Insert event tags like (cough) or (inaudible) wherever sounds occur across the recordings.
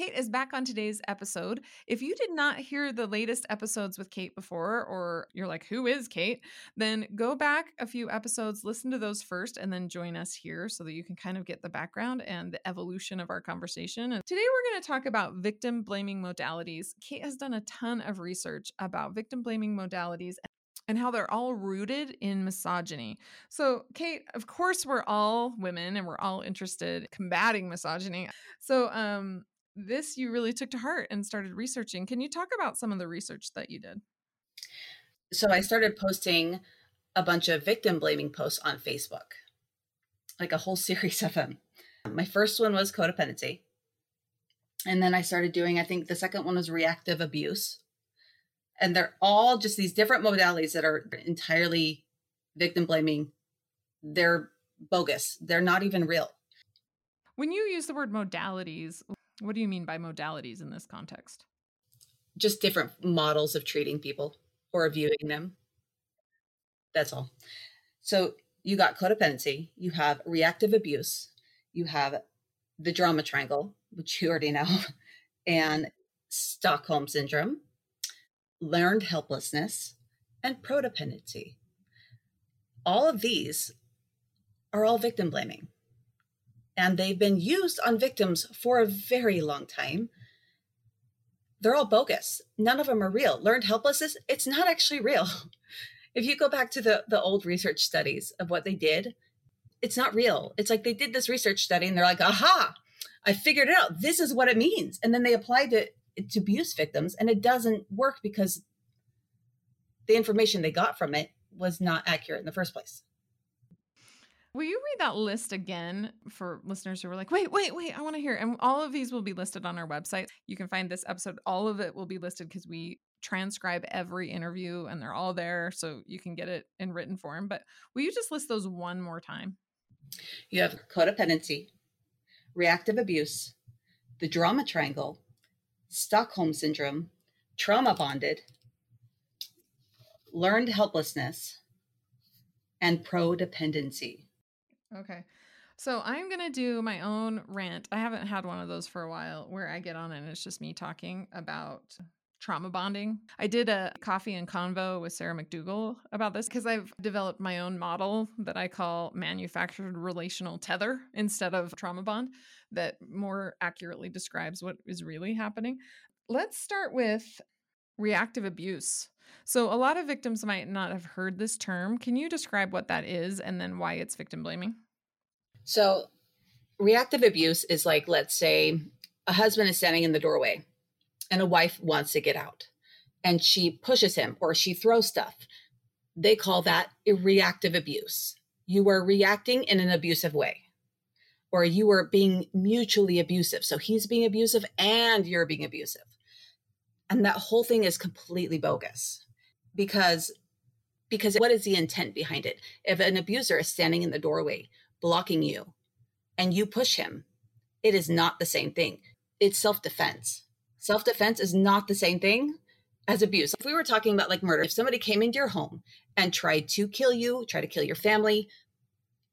Kate is back on today's episode. If you did not hear the latest episodes with Kate before, or you're like, who is Kate? Then go back a few episodes, listen to those first, and then join us here so that you can kind of get the background and the evolution of our conversation. And today we're going to talk about victim blaming modalities. Kate has done a ton of research about victim blaming modalities and how they're all rooted in misogyny. So, Kate, of course, we're all women and we're all interested in combating misogyny. So, um, this you really took to heart and started researching. Can you talk about some of the research that you did? So I started posting a bunch of victim blaming posts on Facebook, like a whole (laughs) series of them. My first one was codependency. And then I started doing, I think the second one was reactive abuse. And they're all just these different modalities that are entirely victim blaming. They're bogus, they're not even real. When you use the word modalities, what do you mean by modalities in this context? Just different models of treating people or viewing them. That's all. So you got codependency, you have reactive abuse, you have the drama triangle, which you already know, (laughs) and Stockholm syndrome, learned helplessness, and prodependency. All of these are all victim blaming and they've been used on victims for a very long time. They're all bogus. None of them are real. Learned helplessness, it's not actually real. (laughs) If you go back to the, the old research studies of what they did, it's not real. It's like they did this research study and they're like, aha, I figured it out. This is what it means. And then they applied it to abuse victims and it doesn't work because the information they got from it was not accurate in the first place. Will you read that list again for listeners who are like, wait, wait, wait, I want to hear? And all of these will be listed on our website. You can find this episode, all of it will be listed because we transcribe every interview and they're all there so you can get it in written form. But will you just list those one more time? You have codependency, reactive abuse, the drama triangle, Stockholm syndrome, trauma bonded, learned helplessness, and prodependency. Okay. So I'm going to do my own rant. I haven't had one of those for a while where I get on and it's just me talking about trauma bonding. I did a coffee and convo with Sarah McDugal about this because I've developed my own model that I call manufactured relational tether instead of trauma bond that more accurately describes what is really happening. Let's start with reactive abuse. So, a lot of victims might not have heard this term. Can you describe what that is and then why it's victim blaming? So, reactive abuse is like, let's say, a husband is standing in the doorway and a wife wants to get out and she pushes him or she throws stuff. They call that reactive abuse. You are reacting in an abusive way or you are being mutually abusive. So he's being abusive and you're being abusive. And that whole thing is completely bogus because because what is the intent behind it? If an abuser is standing in the doorway blocking you and you push him, it is not the same thing. It's self-defense. Self-defense is not the same thing as abuse. If we were talking about like murder, if somebody came into your home and tried to kill you, try to kill your family,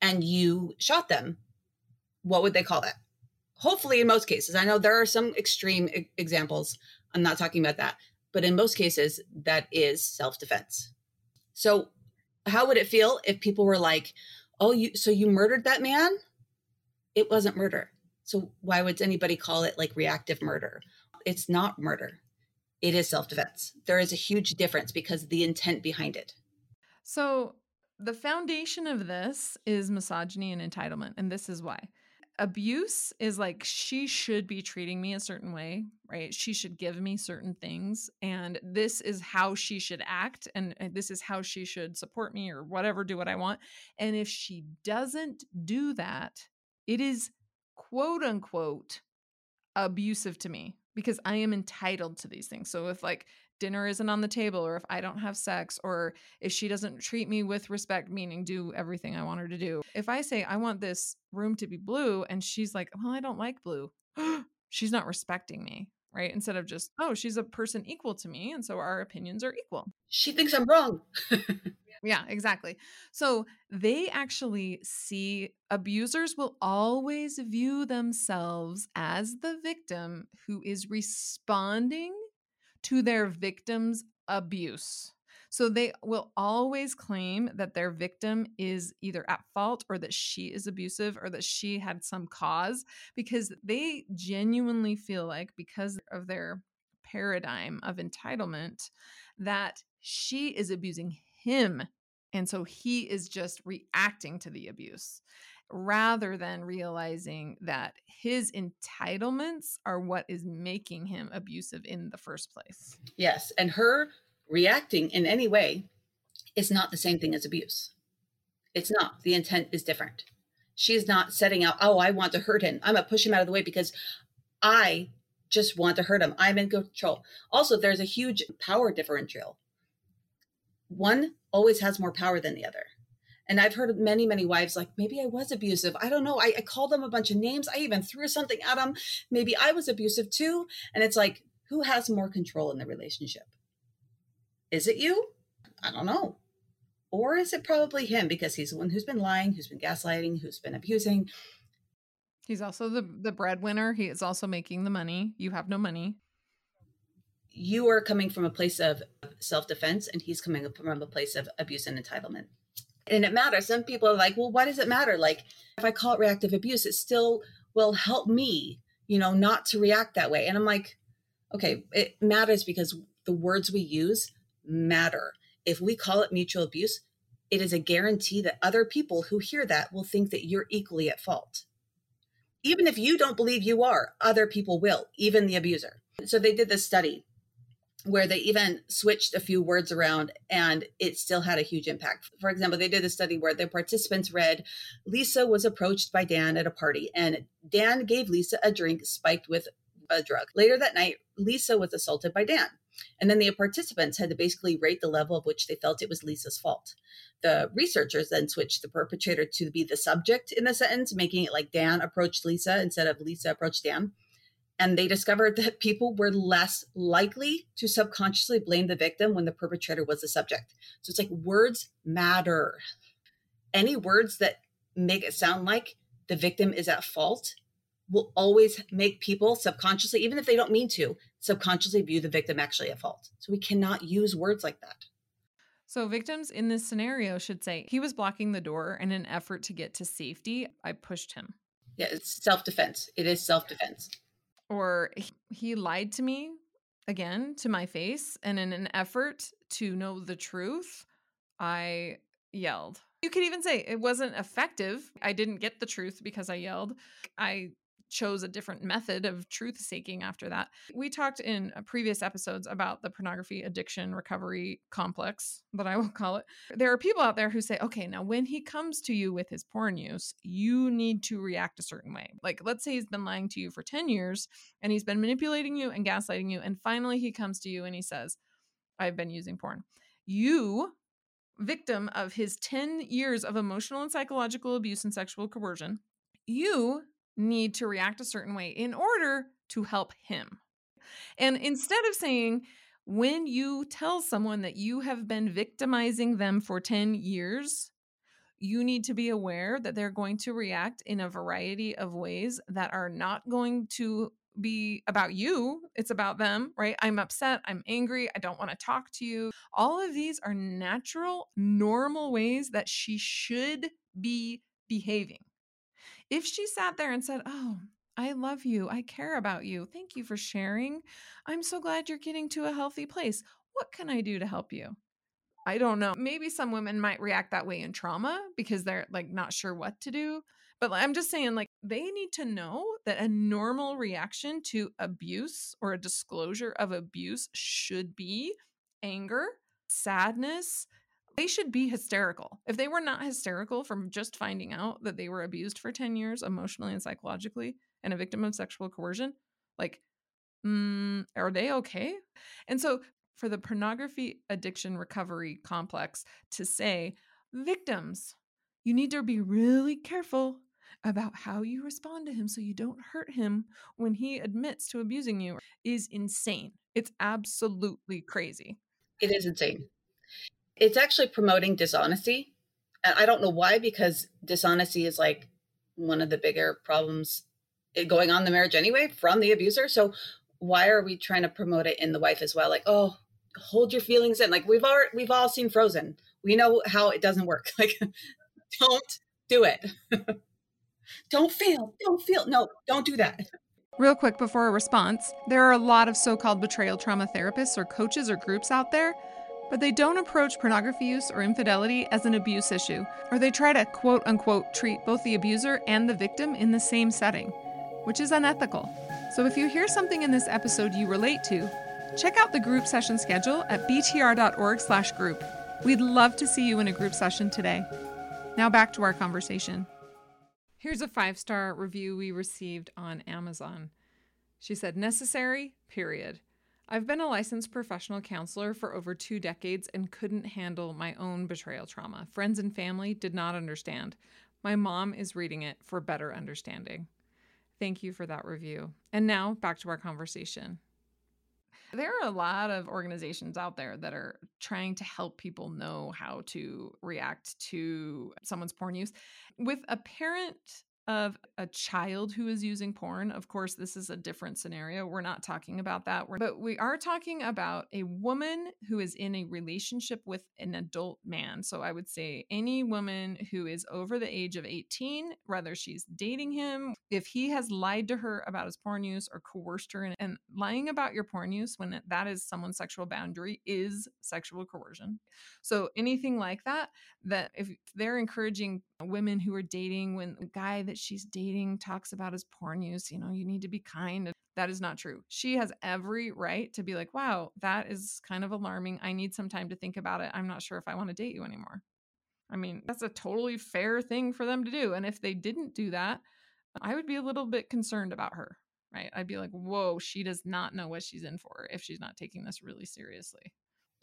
and you shot them, what would they call that? Hopefully, in most cases, I know there are some extreme e- examples. I'm not talking about that, but in most cases, that is self defense. So, how would it feel if people were like, "Oh, you so you murdered that man?" It wasn't murder. So why would anybody call it like reactive murder? It's not murder. It is self defense. There is a huge difference because of the intent behind it. So, the foundation of this is misogyny and entitlement. And this is why abuse is like she should be treating me a certain way, right? She should give me certain things. And this is how she should act. And, this is how she should support me or whatever, do what I want. And if she doesn't do that, it is quote unquote abusive to me because I am entitled to these things. So if like dinner isn't on the table or if I don't have sex or if she doesn't treat me with respect, meaning do everything I want her to do. If I say I want this room to be blue and she's like, well, I don't like blue, (gasps) she's not respecting me. Right. Instead of just, oh, she's a person equal to me. And so our opinions are equal. She thinks I'm wrong. (laughs) Yeah, exactly. So they actually see abusers will always view themselves as the victim who is responding to their victim's abuse. So they will always claim that their victim is either at fault or that she is abusive or that she had some cause because they genuinely feel like, because of their paradigm of entitlement, that she is abusing him and so he is just reacting to the abuse rather than realizing that his entitlements are what is making him abusive in the first place. Yes. And her reacting in any way is not the same thing as abuse. It's not. The intent is different. She's not setting out, oh, I want to hurt him. I'm going to push him out of the way because I just want to hurt him. I'm in control. Also, there's a huge power differential. One always has more power than the other. And I've heard many, many wives like, maybe I was abusive. I don't know. I, I called them a bunch of names. I even threw something at them. Maybe I was abusive too. And it's like, who has more control in the relationship? Is it you? I don't know. Or is it probably him because he's the one who's been lying, who's been gaslighting, who's been abusing? He's also the the breadwinner. He is also making the money. You have no money you are coming from a place of self-defense and he's coming from a place of abuse and entitlement and it matters. Some people are like well why does it matter? Like if i call it reactive abuse it still will help me you know not to react that way. And i'm like okay it matters because the words we use matter. If we call it mutual abuse it is a guarantee that other people who hear that will think that you're equally at fault. Even if you don't believe you are other people will even the abuser. So they did this study where they even switched a few words around and it still had a huge impact. For example, they did a study where the participants read Lisa was approached by Dan at a party and Dan gave Lisa a drink spiked with a drug. Later that night, Lisa was assaulted by Dan. And then the participants had to basically rate the level of which they felt it was Lisa's fault. The researchers then switched the perpetrator to be the subject in the sentence, making it like Dan approached Lisa instead of Lisa approached Dan and they discovered that people were less likely to subconsciously blame the victim when the perpetrator was the subject. So it's like words matter. Any words that make it sound like the victim is at fault will always make people subconsciously, even if they don't mean to, subconsciously view the victim actually at fault. So we cannot use words like that. So, victims in this scenario should say, he was blocking the door in an effort to get to safety. I pushed him. Yeah, it's self defense. It is self defense or he lied to me again to my face and in an effort to know the truth i yelled. You could even say it wasn't effective. I didn't get the truth because i yelled. I chose a different method of truth seeking after that. We talked in uh, previous episodes about the pornography addiction recovery complex, that I will (laughs) call it. There are people out there who say, okay, now when he comes to you with his porn use, you need to react a certain way. Like, let's say he's been lying to you for 10 years and he's been manipulating you and gaslighting you. And finally he comes to you and he says, I've been using porn. You victim of his 10 years of emotional and psychological abuse and sexual coercion, you need to react a certain way in order to help him. And instead of saying, when you tell someone that you have been victimizing them for 10 years, you need to be aware that they're going to react in a variety of ways that are not going to be about you. It's about them, right? I'm upset. I'm angry. I don't want to talk to you. All of these are natural, normal ways that she should be behaving. If she sat there and said, Oh, I love you. I care about you. Thank you for sharing. I'm so glad you're getting to a healthy place. What can I do to help you? I don't know. Maybe some women might react that way in trauma because they're like not sure what to do. But I'm just saying, like, they need to know that a normal reaction to abuse or a disclosure of abuse should be anger, sadness. They should be hysterical. If they were not hysterical from just finding out that they were abused for 10 years emotionally and psychologically and a victim of sexual coercion, like, mm, are they okay? And so for the pornography addiction recovery complex to say, victims, you need to be really careful about how you respond to him so you don't hurt him when he admits to abusing you is insane. It's absolutely crazy. It is insane. It's actually promoting dishonesty. And I don't know why, because dishonesty is like one of the bigger problems eh, going on in the marriage anyway from the abuser. So why are we trying to promote it in the wife as well? Like, oh, hold your feelings in. Like we've all we've all seen Frozen. We know how it doesn't work. (laughs) Like don't do it. (laughs) don't feel. Don't feel. No, don't do that. Real quick before a response, there are a lot of so called betrayal trauma therapists or coaches or groups out there, but they don't approach pornography use or infidelity as an abuse issue, or they try to quote unquote treat both the abuser and the victim in the same setting, which is unethical. So if you hear something in this episode you relate to, Check out the group session schedule at btr.org/group. We'd love to see you in a group session today. Now back to our conversation. Here's a five-star review we received on Amazon. She said, "Necessary, period. I've been a licensed professional counselor for over 2 decades and couldn't handle my own betrayal trauma. Friends and family did not understand. My mom is reading it for better understanding." Thank you for that review. And now back to our conversation. There are a lot of organizations out there that are trying to help people know how to react to someone's porn use. With a parent of a child who is using porn. Of course, this is a different scenario. We're not talking about that. But we are talking about a woman who is in a relationship with an adult man. So I would say any woman who is over the age of 18, whether she's dating him, if he has lied to her about his porn use or coerced her, and lying about your porn use when that is someone's sexual boundary is sexual coercion. So anything like that, that if they're encouraging women who are dating when the guy that she's dating talks about his porn use, you know, you need to be kind. That is not true. She has every right to be like, wow, that is kind of alarming. I need some time to think about it. I'm not sure if I want to date you anymore. I mean, that's a totally fair thing for them to do. And if they didn't do that, I would be a little bit concerned about her, right? I'd be like, whoa, she does not know what she's in for if she's not taking this really seriously.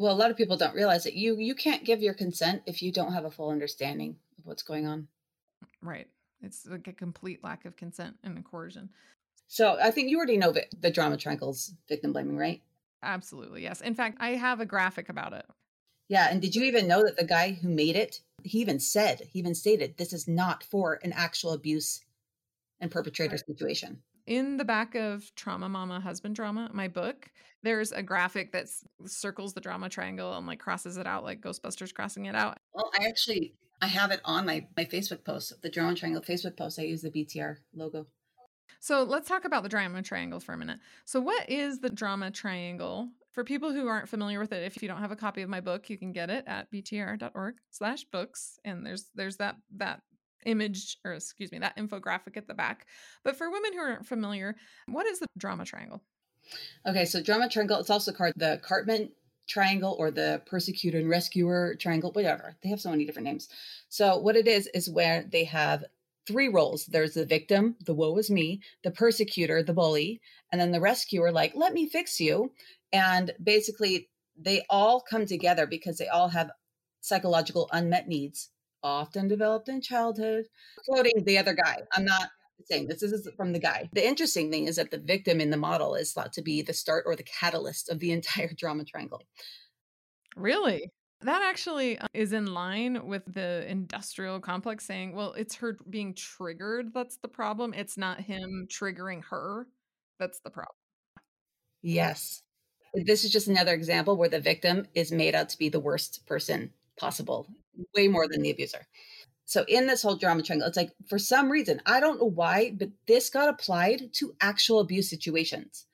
Well, a lot of people don't realize that you you can't give your consent if you don't have a full understanding of what's going on. Right. It's like a complete lack of consent and coercion. So I think you already know that the drama triangles victim blaming, right? Absolutely, yes. In fact, I have a graphic about it. Yeah, and did you even know that the guy who made it, he even said, he even stated, this is not for an actual abuse and perpetrator right. situation in the back of Trauma Mama Husband Drama, my book, there's a graphic that circles the drama triangle and like crosses it out like Ghostbusters crossing it out. Well, I actually I have it on my my Facebook post, the drama triangle Facebook post. I use the BTR logo. So let's talk about the drama triangle for a minute. So what is the drama triangle? For people who aren't familiar with it, if you don't have a copy of my book, you can get it at btr.org slash books. And there's there's that that image or excuse me that infographic at the back. But for women who aren't familiar what is the drama triangle? Okay so drama triangle it's also called the Karpman triangle or the persecutor and rescuer triangle whatever. They have so many different names. So what it is is where they have three roles. There's the victim the woe is me the persecutor the bully and then the rescuer like let me fix you. And basically they all come together because they all have psychological unmet needs often developed in childhood. Quoting the other guy, I'm not saying this, this is from the guy. The interesting thing is that the victim in the model is thought to be the start or the catalyst of the (laughs) entire drama triangle. Really? That actually uh, is in line with the industrial complex saying, well, it's her being triggered that's the problem. It's not him triggering her that's the problem. Yes. This is just another example where the victim is made out to be the worst person possible, way more than the abuser. So, in this whole drama triangle, it's like for some reason, I don't know why, but this got applied to actual abuse situations.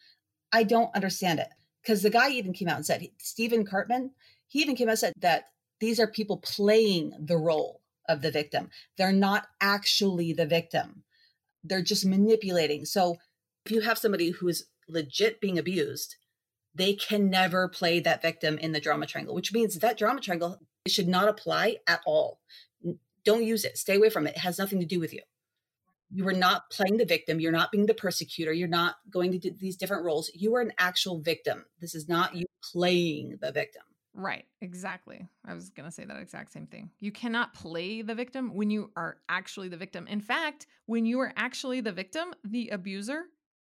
I don't understand it because the guy even came out and said, Stephen Karpman, he even came out and said that these are people playing the role of the victim. They're not actually the victim, they're just manipulating. So, if you have somebody who is legit being abused, they can never play that victim in the drama triangle, which means that drama triangle should not apply at all. Don't use it. Stay away from it. It has nothing to do with you. You are not playing the victim. You're not being the persecutor. You're not going to do these different roles. You are an actual victim. This is not you playing the victim. Right, exactly. I was going to say that exact same thing. You cannot play the victim when you are actually the victim. In fact, when you are actually the victim, the abuser,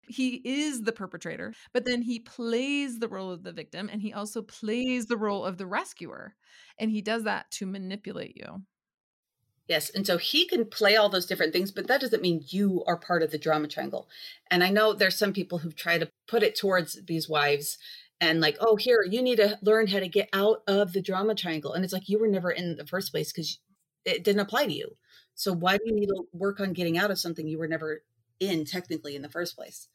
he is the perpetrator, but then he plays the role of the victim and he also plays the role of the rescuer. And he does that to manipulate you. Yes. And so he can play all those different things, but that doesn't mean you are part of the drama triangle. And I know there's some people who've tried to put it towards these wives and like, oh, here, you need to learn how to get out of the drama triangle. And it's like, you were never in the first place because it didn't apply to you. So why do you need to work on getting out of something you were never in technically in the first place?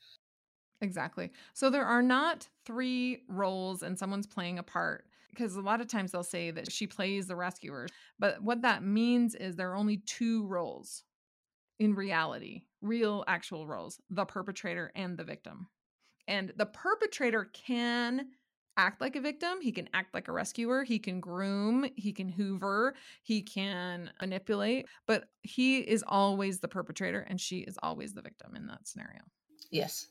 Exactly. So there are not three roles and someone's playing a part because a lot of times they'll say that she plays the rescuer. But what that means is there are only two roles in reality, real actual roles the perpetrator and the victim. And the perpetrator can act like a victim, he can act like a rescuer, he can groom, he can hoover, he can manipulate, but he is always the perpetrator and she is always the victim in that scenario. Yes.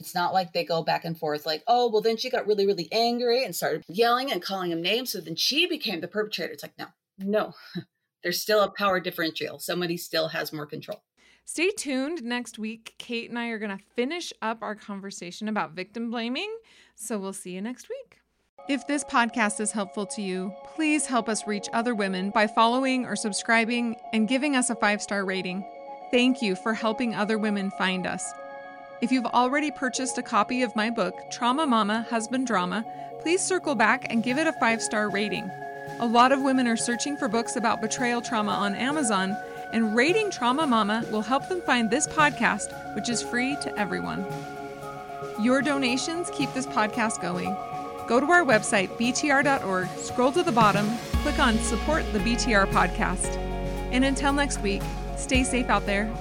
It's not like they go back and forth like, oh, well, then she got really, really angry and started yelling and calling him names. So then she became the perpetrator. It's like, no, no, (laughs) there's still a power differential. Somebody still has more control. Stay tuned. Next week, Kate and I are going to finish up our conversation about victim blaming. So we'll see you next week. If this podcast is helpful to you, please help us reach other women by following or subscribing and giving us a five star rating. Thank you for helping other women find us. If you've already purchased a copy of my book, Trauma Mama Husband Drama, please circle back and give it a five star rating. A lot of women are searching for books about betrayal trauma on Amazon, and rating Trauma Mama will help them find this podcast, which is free to everyone. Your donations keep this podcast going. Go to our website, btr.org, scroll to the bottom, click on Support the BTR podcast. And until next week, stay safe out there